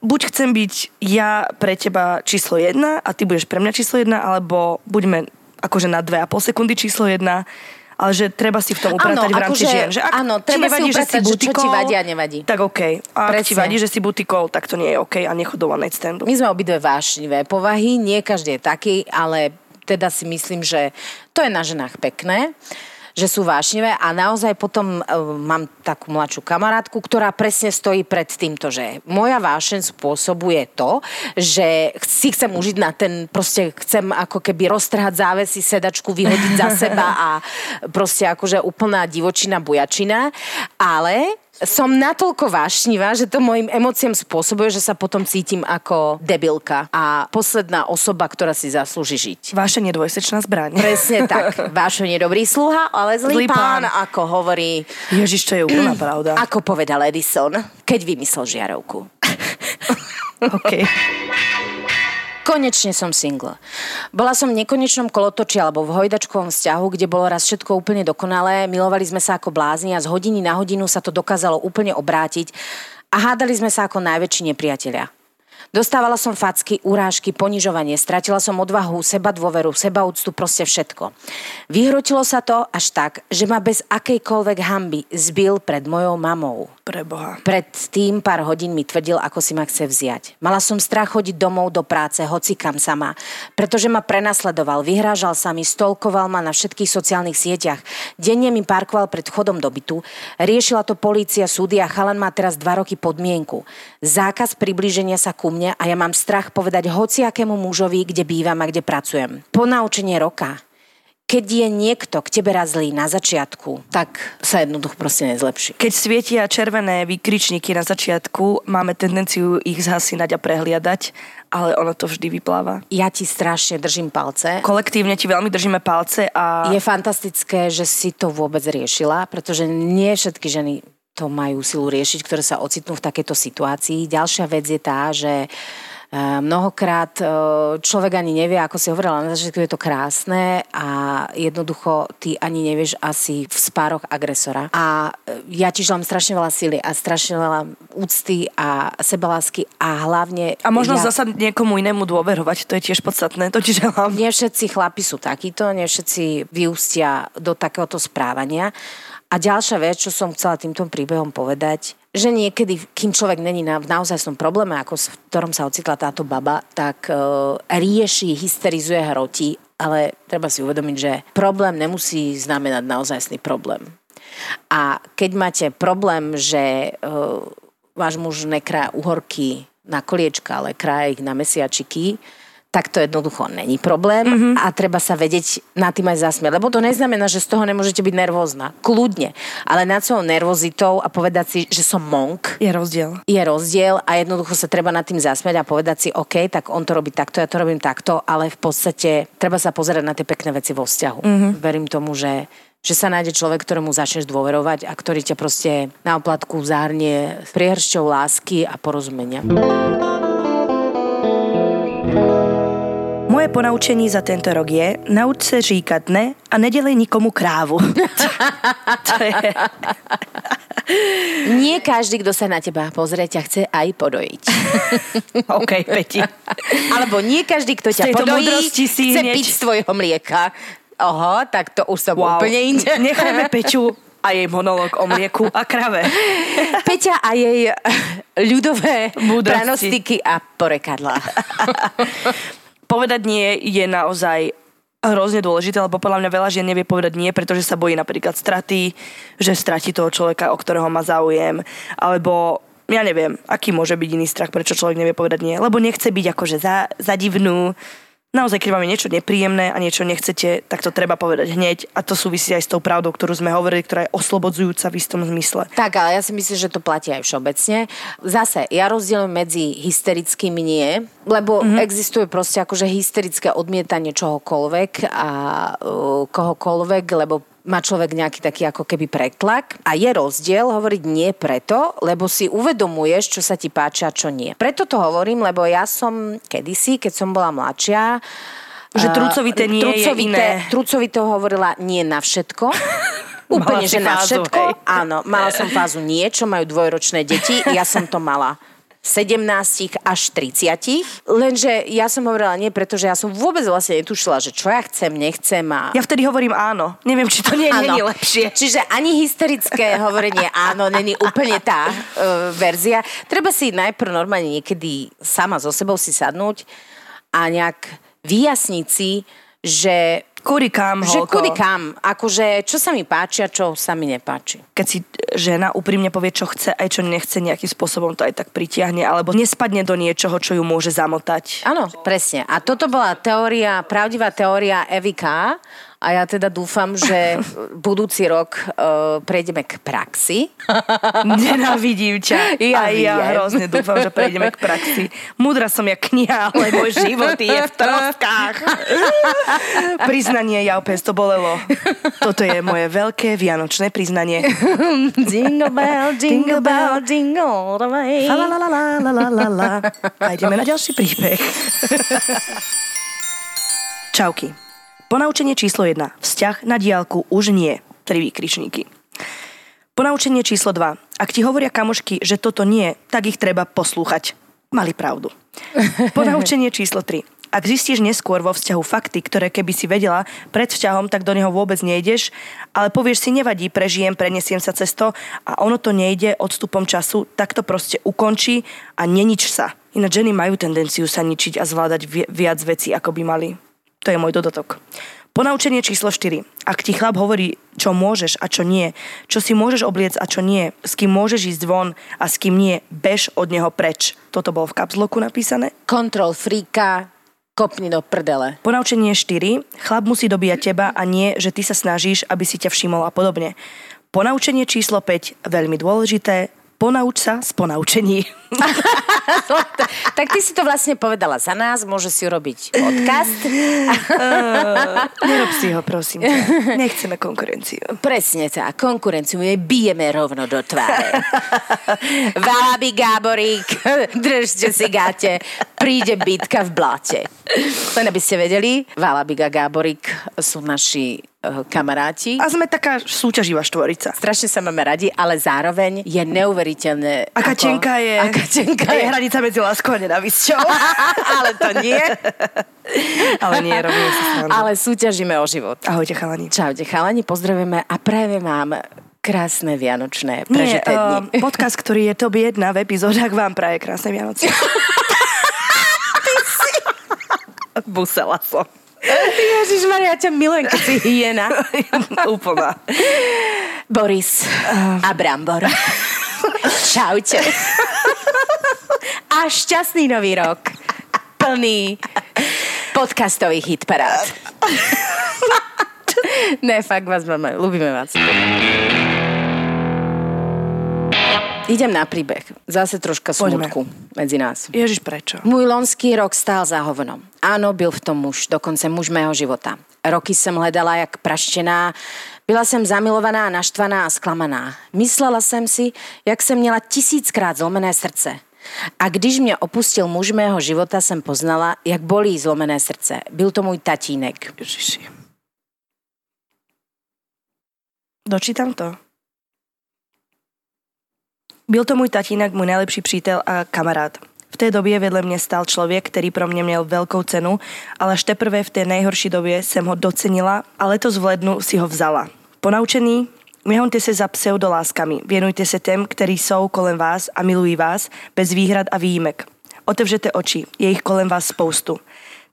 buď chcem byť ja pre teba číslo jedna a ty budeš pre mňa číslo jedna, alebo buďme akože na 2,5 sekundy číslo jedna ale že treba si v tom upratať ano, v rámci akože, žien. Že ak áno, treba nevadí, si upratať, že, si butikol, čo ti vadí a nevadí. Tak OK. A ak ti vadí, že si butikol, tak to nie je OK a nechod do one standu. My sme obidve vášnivé povahy, nie každý je taký, ale teda si myslím, že to je na ženách pekné že sú vášnivé a naozaj potom uh, mám takú mladšiu kamarátku, ktorá presne stojí pred týmto, že moja vášeň spôsobuje to, že si chcem užiť na ten, proste chcem ako keby roztrhať závesy, sedačku vyhodiť za seba a proste akože úplná divočina, bujačina, ale som natoľko vášnivá, že to mojim emóciám spôsobuje, že sa potom cítim ako debilka a posledná osoba, ktorá si zaslúži žiť. Vášenie dvojsečná zbraň. Presne tak. Vášenie dobrý sluha, ale zlý, zlý pán, pán, ako hovorí... Ježiš, to je úplná pravda. Ako povedal Edison, keď vymyslel žiarovku. OK. Konečne som single. Bola som v nekonečnom kolotoči alebo v hojdačkovom vzťahu, kde bolo raz všetko úplne dokonalé, milovali sme sa ako blázni a z hodiny na hodinu sa to dokázalo úplne obrátiť a hádali sme sa ako najväčší nepriatelia. Dostávala som facky, urážky, ponižovanie, stratila som odvahu, seba dôveru, seba úctu, proste všetko. Vyhrotilo sa to až tak, že ma bez akejkoľvek hamby zbil pred mojou mamou. Preboha. Pred tým pár hodín mi tvrdil, ako si ma chce vziať. Mala som strach chodiť domov do práce, hoci kam sama, pretože ma prenasledoval, vyhrážal sa mi, stolkoval ma na všetkých sociálnych sieťach. Denne mi parkoval pred vchodom do bytu. Riešila to polícia, súdy a chalan má teraz dva roky podmienku. Zákaz priblíženia sa ku mne a ja mám strach povedať hociakému mužovi, kde bývam a kde pracujem. Po naučenie roka keď je niekto k tebe raz zlý na začiatku, tak sa jednoducho proste nezlepší. Keď svietia červené výkričníky na začiatku, máme tendenciu ich zhasinať a prehliadať, ale ono to vždy vypláva. Ja ti strašne držím palce. Kolektívne ti veľmi držíme palce a... Je fantastické, že si to vôbec riešila, pretože nie všetky ženy to majú silu riešiť, ktoré sa ocitnú v takejto situácii. Ďalšia vec je tá, že mnohokrát človek ani nevie, ako si hovorila na začiatku, je to krásne a jednoducho ty ani nevieš asi v spároch agresora. A ja tiež mám strašne veľa síly a strašne veľa úcty a sebalásky a hlavne... A možno ja... zasa niekomu inému dôverovať, to je tiež podstatné, to ti želám. Nie všetci chlapi sú takíto, nie všetci vyústia do takéhoto správania. A ďalšia vec, čo som chcela týmto príbehom povedať, že niekedy, kým človek není na, v naozajstnom probléme, ako v ktorom sa ocitla táto baba, tak e, rieši, hysterizuje, hroti, ale treba si uvedomiť, že problém nemusí znamenať naozajstný problém. A keď máte problém, že e, váš muž nekrá uhorky na koliečka, ale kraje ich na mesiačiky, tak to jednoducho není problém mm-hmm. a treba sa vedieť na tým aj zasmiať. Lebo to neznamená, že z toho nemôžete byť nervózna. Kľudne. Ale nad svojou nervozitou a povedať si, že som monk. Je rozdiel. Je rozdiel a jednoducho sa treba nad tým zasmiať a povedať si, OK, tak on to robí takto, ja to robím takto, ale v podstate treba sa pozerať na tie pekné veci vo vzťahu. Mm-hmm. Verím tomu, že že sa nájde človek, ktorému začneš dôverovať a ktorý ťa proste na oplatku zahrnie priehršťou lásky a porozumenia. Moje ponaučení za tento rok je, nauč se říkat ne a nedělej nikomu krávu. to je... Nie každý, kto sa na teba pozrie, ťa chce aj podojiť. OK, Peti. Alebo nie každý, kto ťa podojí, si chce hneď... piť z tvojho mlieka. Oho, tak to už som wow. úplne inde. Nechajme Peťu a jej monolog o mlieku a krave. Peťa a jej ľudové pranostiky a porekadla povedať nie je naozaj hrozne dôležité, lebo podľa mňa veľa žien nevie povedať nie, pretože sa bojí napríklad straty, že stratí toho človeka, o ktorého má záujem, alebo ja neviem, aký môže byť iný strach, prečo človek nevie povedať nie, lebo nechce byť akože za, za divnú, naozaj, keď vám je niečo nepríjemné a niečo nechcete, tak to treba povedať hneď a to súvisí aj s tou pravdou, ktorú sme hovorili, ktorá je oslobodzujúca v istom zmysle. Tak, ale ja si myslím, že to platí aj všeobecne. Zase, ja rozdielujem medzi hysterickými nie, lebo mm-hmm. existuje proste akože hysterické odmietanie čohokoľvek a uh, kohokoľvek, lebo má človek nejaký taký ako keby pretlak a je rozdiel hovoriť nie preto, lebo si uvedomuješ, čo sa ti páči a čo nie. Preto to hovorím, lebo ja som kedysi, keď som bola mladšia, že trucovité nie trucovité, je iné. Trucovité hovorila nie na všetko. Úplne, že na všetko. Hej. Áno, mala som fázu nie, čo majú dvojročné deti. Ja som to mala 17 až 30. Lenže ja som hovorila nie, pretože ja som vôbec vlastne netušila, že čo ja chcem, nechcem. A... Ja vtedy hovorím áno. Neviem, či to nie, je lepšie. Čiže ani hysterické hovorenie áno není úplne tá uh, verzia. Treba si najprv normálne niekedy sama so sebou si sadnúť a nejak vyjasniť si, že Kudy kam, Že kudy kam. Akože, čo sa mi páči a čo sa mi nepáči. Keď si žena úprimne povie, čo chce, aj čo nechce, nejakým spôsobom to aj tak pritiahne, alebo nespadne do niečoho, čo ju môže zamotať. Áno, presne. A toto bola teória, pravdivá teória Evika, a ja teda dúfam, že budúci rok uh, prejdeme k praxi. Nenávidím ťa. Ja, a ja hrozne dúfam, že prejdeme k praxi. Múdra som ja kniha, ale môj život je v troskách. priznanie, ja opäť to bolelo. Toto je moje veľké vianočné priznanie. jingle bell, jingle bell, jingle all the way. La la la la la la la la. A ideme na ďalší príbeh. Čauky. Ponaučenie číslo 1. Vzťah na diálku už nie. Tri výkričníky. Ponaučenie číslo 2. Ak ti hovoria kamošky, že toto nie, tak ich treba poslúchať. Mali pravdu. Ponaučenie číslo 3. Ak zistíš neskôr vo vzťahu fakty, ktoré keby si vedela pred vzťahom, tak do neho vôbec nejdeš, ale povieš si, nevadí, prežijem, prenesiem sa cez to a ono to nejde odstupom času, tak to proste ukončí a nenič sa. Ináč ženy majú tendenciu sa ničiť a zvládať viac vecí, ako by mali. To je môj dodatok. Ponaučenie číslo 4. Ak ti chlap hovorí, čo môžeš a čo nie, čo si môžeš obliec a čo nie, s kým môžeš ísť von a s kým nie, bež od neho preč. Toto bolo v kapsloku napísané. Kontrol fríka, kopni do prdele. Ponaučenie 4. Chlap musí dobíjať teba a nie, že ty sa snažíš, aby si ťa všimol a podobne. Ponaučenie číslo 5. Veľmi dôležité ponauč sa z ponaučení. tak ty si to vlastne povedala za nás, môže si urobiť podcast. uh, nerob si ho, prosím. Ťa. Nechceme konkurenciu. Presne tak, konkurenciu my bijeme rovno do tváre. Vábi Gáborík, držte si gáte, príde bitka v blate. Len aby ste vedeli, Valabik a Gáborik sú naši uh, kamaráti. A sme taká súťaživá štvorica. Strašne sa máme radi, ale zároveň je neuveriteľné. Aká ako, tenká je, Aká tenká je je. hranica medzi láskou a nenávisťou. ale to nie. ale nie, robíme srandu. Ale súťažíme o život. Ahojte chalani. Čaute chalani, pozdravujeme a prajeme vám krásne vianočné Nie, prežité dni. uh, podcast, ktorý je top 1 v epizódach, vám praje krásne Vianoce. Busela som. Ježiš Maria, ťa milujem, keď si hyena. Úplná. Boris a Brambor. Čaute. A šťastný nový rok. Plný podcastových hitparád. ne, fakt vás máme, ľúbime vás. Idem na príbeh. Zase troška Poďme. smutku medzi nás. Ježiš, prečo? Môj lonský rok stál za hovnom. Áno, byl v tom muž, dokonce muž mého života. Roky jsem hledala jak praštěná, byla jsem zamilovaná, naštvaná a zklamaná. Myslela jsem si, jak jsem měla tisíckrát zlomené srdce. A když mě opustil muž mého života, jsem poznala, jak bolí zlomené srdce. Byl to můj tatínek. Ježiši. Dočítam to. Byl to můj tatínek, můj nejlepší přítel a kamarád. V té době vedle mě stál člověk, který pro mě měl velkou cenu, ale až teprve v té nejhorší době jsem ho docenila a letos v lednu si ho vzala. Ponaučený, Nehonte se za pseudoláskami. Věnujte se těm, kteří jsou kolem vás a milují vás, bez výhrad a výjimek. Otevřete oči, je jich kolem vás spoustu.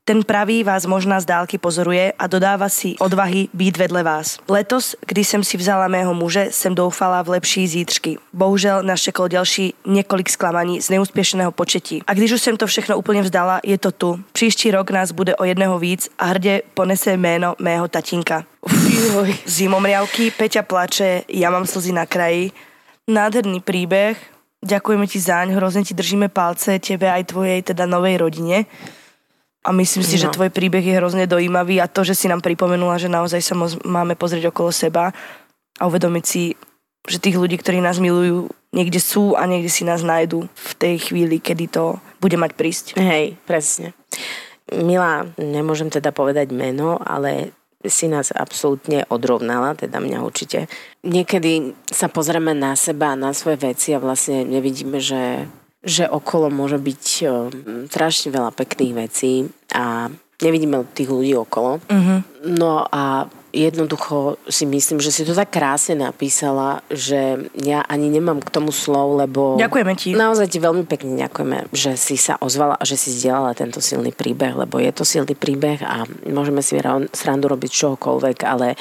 Ten pravý vás možná z dálky pozoruje a dodává si odvahy být vedle vás. Letos, když jsem si vzala mého muže, jsem doufala v lepší zítřky. Bohužel nás čekalo další několik zklamaní z neúspěšného početí. A když už jsem to všechno úplně vzdala, je to tu. Příští rok nás bude o jedného víc a hrdě ponese jméno mého tatínka. Zimomriavky, Peťa plače, ja mám slzy na kraji. Nádherný príbeh. Ďakujeme ti zaň, hrozne ti držíme palce, tebe aj tvojej teda novej rodine. A myslím si, no. že tvoj príbeh je hrozne dojímavý a to, že si nám pripomenula, že naozaj sa moz- máme pozrieť okolo seba a uvedomiť si, že tých ľudí, ktorí nás milujú, niekde sú a niekde si nás nájdu v tej chvíli, kedy to bude mať prísť. Hej, presne. Milá, nemôžem teda povedať meno, ale si nás absolútne odrovnala, teda mňa určite. Niekedy sa pozrieme na seba, na svoje veci a vlastne nevidíme, že, že okolo môže byť um, strašne veľa pekných vecí a nevidíme tých ľudí okolo. Mhm. No a jednoducho si myslím, že si to tak krásne napísala, že ja ani nemám k tomu slov, lebo... Ďakujeme ti. Naozaj ti veľmi pekne ďakujeme, že si sa ozvala a že si zdieľala tento silný príbeh, lebo je to silný príbeh a môžeme si ra- srandu robiť čohokoľvek, ale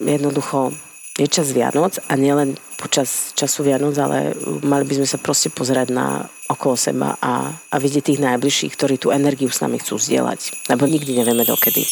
jednoducho je čas Vianoc a nielen počas času Vianoc, ale mali by sme sa proste pozerať na okolo seba a, a vidieť tých najbližších, ktorí tú energiu s nami chcú zdieľať. Lebo nikdy nevieme dokedy.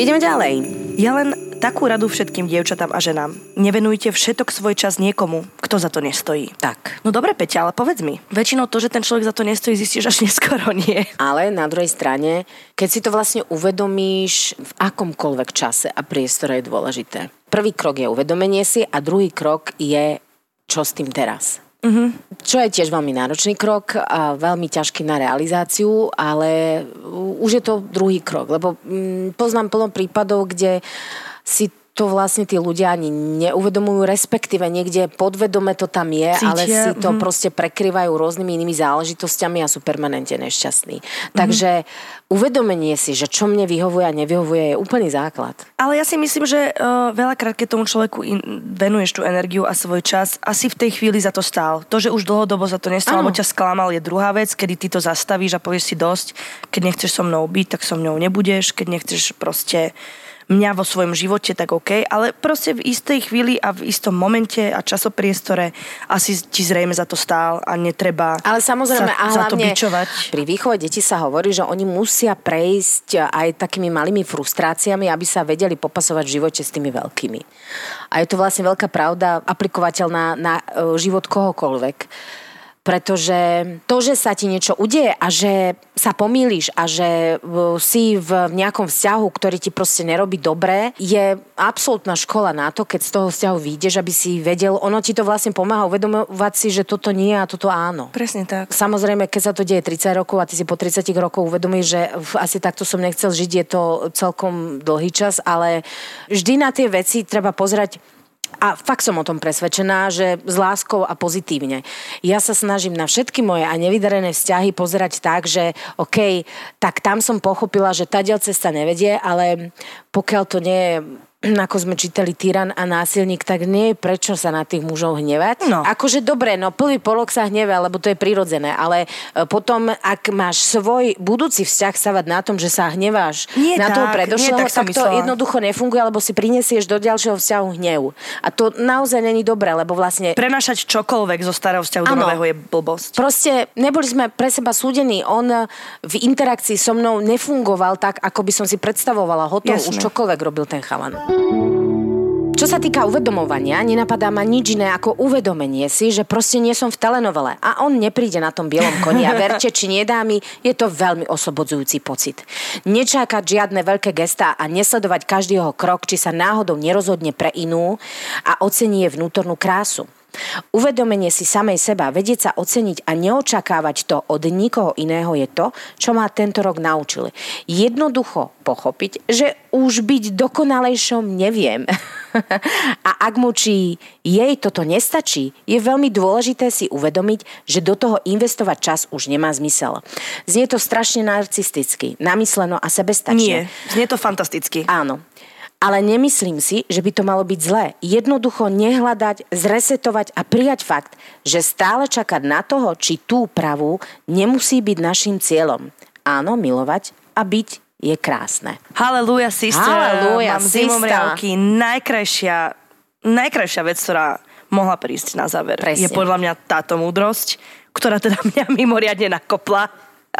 Ideme ďalej. Ja len takú radu všetkým dievčatám a ženám. Nevenujte všetok svoj čas niekomu, kto za to nestojí. Tak. No dobre, Peťa, ale povedz mi. Väčšinou to, že ten človek za to nestojí, zistíš až neskoro, nie? Ale na druhej strane, keď si to vlastne uvedomíš v akomkoľvek čase a priestore je dôležité. Prvý krok je uvedomenie si a druhý krok je čo s tým teraz. Mm-hmm. Čo je tiež veľmi náročný krok a veľmi ťažký na realizáciu, ale už je to druhý krok, lebo mm, poznám plno prípadov, kde si to vlastne tí ľudia ani neuvedomujú, respektíve niekde podvedome to tam je, Cítia, ale si to mhm. proste prekryvajú rôznymi inými záležitosťami a sú permanentne nešťastní. Takže uvedomenie si, že čo mne vyhovuje a nevyhovuje je úplný základ. Ale ja si myslím, že uh, veľakrát, keď tomu človeku in, venuješ tú energiu a svoj čas, asi v tej chvíli za to stál. To, že už dlhodobo za to nestal, alebo ťa sklamal, je druhá vec, kedy ty to zastavíš a povieš si dosť. Keď nechceš so mnou byť, tak so mnou nebudeš. Keď nechceš proste mňa vo svojom živote, tak OK, ale proste v istej chvíli a v istom momente a časopriestore asi ti zrejme za to stál a netreba Ale samozrejme, sa, a za to bičovať. pri výchove detí sa hovorí, že oni musia prejsť aj takými malými frustráciami, aby sa vedeli popasovať v živote s tými veľkými. A je to vlastne veľká pravda, aplikovateľná na e, život kohokoľvek. Pretože to, že sa ti niečo udeje a že sa pomýliš a že si v nejakom vzťahu, ktorý ti proste nerobí dobre, je absolútna škola na to, keď z toho vzťahu vyjdeš, aby si vedel, ono ti to vlastne pomáha uvedomovať si, že toto nie a toto áno. Presne tak. Samozrejme, keď sa to deje 30 rokov a ty si po 30 rokov uvedomíš, že asi takto som nechcel žiť, je to celkom dlhý čas, ale vždy na tie veci treba pozerať a fakt som o tom presvedčená, že s láskou a pozitívne. Ja sa snažím na všetky moje a nevydarené vzťahy pozerať tak, že OK, tak tam som pochopila, že tá cesta nevedie, ale pokiaľ to nie je ako sme čítali tyran a násilník, tak nie je prečo sa na tých mužov hnevať. No. Akože dobre, no plný polok sa hneve, lebo to je prirodzené, ale e, potom, ak máš svoj budúci vzťah stavať na tom, že sa hneváš nie na tak, toho predošlého, tak, tak to jednoducho nefunguje, alebo si prinesieš do ďalšieho vzťahu hnev. A to naozaj není dobré, lebo vlastne... Prenašať čokoľvek zo starého vzťahu ano, do nového je blbosť. Proste neboli sme pre seba súdení. On v interakcii so mnou nefungoval tak, ako by som si predstavovala. Hotov, už čokoľvek robil ten chalan. Čo sa týka uvedomovania, nenapadá ma nič iné ako uvedomenie si, že proste nie som v telenovele a on nepríde na tom bielom koni a verte, či nie dámy, je to veľmi oslobodzujúci pocit. Nečakať žiadne veľké gestá a nesledovať každý jeho krok, či sa náhodou nerozhodne pre inú a ocení je vnútornú krásu. Uvedomenie si samej seba, vedieť sa oceniť a neočakávať to od nikoho iného je to, čo ma tento rok naučili. Jednoducho pochopiť, že už byť dokonalejšom neviem. a ak mu či jej toto nestačí, je veľmi dôležité si uvedomiť, že do toho investovať čas už nemá zmysel. Znie to strašne narcisticky, namysleno a sebestačne. Nie, znie to fantasticky. Áno. Ale nemyslím si, že by to malo byť zlé. Jednoducho nehľadať, zresetovať a prijať fakt, že stále čakať na toho, či tú pravú, nemusí byť našim cieľom. Áno, milovať a byť je krásne. Halleluja, sister. Halleluja, Mám zimomriavky. Najkrajšia, najkrajšia vec, ktorá mohla prísť na záver. Presne. Je podľa mňa táto múdrosť, ktorá teda mňa mimoriadne nakopla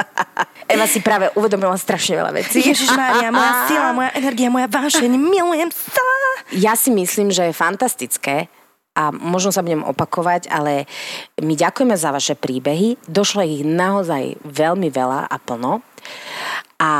Eva si práve uvedomila strašne veľa vecí. Ježiš Mária, moja sila, moja energia, moja vášeň, milujem sa. Ja si myslím, že je fantastické, a možno sa budem opakovať, ale my ďakujeme za vaše príbehy. Došlo ich naozaj veľmi veľa a plno a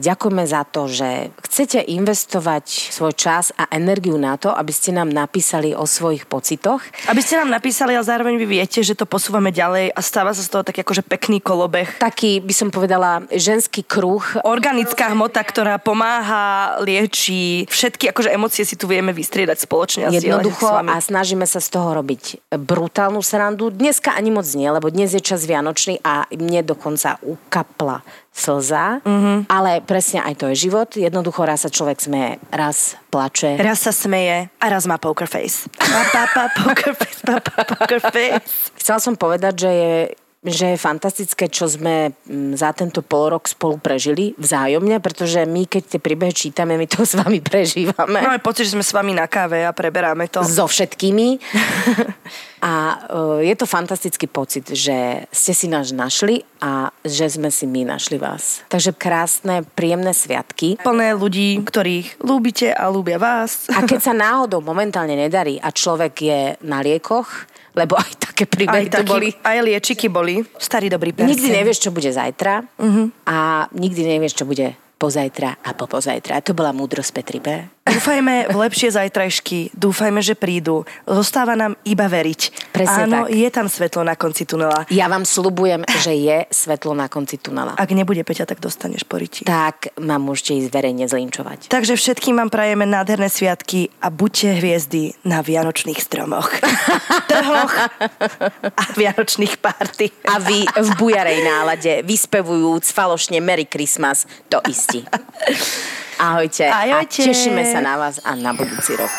ďakujeme za to, že chcete investovať svoj čas a energiu na to, aby ste nám napísali o svojich pocitoch. Aby ste nám napísali a zároveň vy viete, že to posúvame ďalej a stáva sa z toho taký akože pekný kolobeh. Taký, by som povedala, ženský kruh. Organická hmota, ktorá pomáha, lieči, všetky akože emócie si tu vieme vystriedať spoločne a Jednoducho a snažíme sa z toho robiť brutálnu srandu. Dneska ani moc nie, lebo dnes je čas Vianočný a mne dokonca ukapla slza, mm-hmm. ale presne aj to je život. Jednoducho raz sa človek smeje, raz plače. Raz sa smeje a raz má poker face. Pa, pa, pa, poker face, pa, pa, poker face. Chcela som povedať, že je že je fantastické, čo sme mm, za tento pol rok spolu prežili vzájomne, pretože my, keď tie príbehy čítame, my to s vami prežívame. Máme pocit, že sme s vami na káve a preberáme to. So všetkými. a uh, je to fantastický pocit, že ste si nás našli a že sme si my našli vás. Takže krásne, príjemné sviatky. Plné ľudí, ktorých ľúbite a ľúbia vás. a keď sa náhodou momentálne nedarí a človek je na liekoch, lebo aj také príbehy aj taký, boli. Aj liečiky boli. Starý dobrý persen. Nikdy nevieš, čo bude zajtra uh-huh. a nikdy nevieš, čo bude pozajtra a po pozajtra. To bola múdrosť Petri B. Dúfajme v lepšie zajtrajšky, dúfajme, že prídu. Zostáva nám iba veriť. Presne Áno, tak. je tam svetlo na konci tunela. Ja vám slubujem, že je svetlo na konci tunela. Ak nebude Peťa, tak dostaneš poriti. Tak ma môžete ísť verejne zlinčovať. Takže všetkým vám prajeme nádherné sviatky a buďte hviezdy na vianočných stromoch, trhoch a vianočných párty. A vy v bujarej nálade, vyspevujúc falošne Merry Christmas, to istí. Ahojte. Ahojte. A tešíme sa na vás a na budúci rok.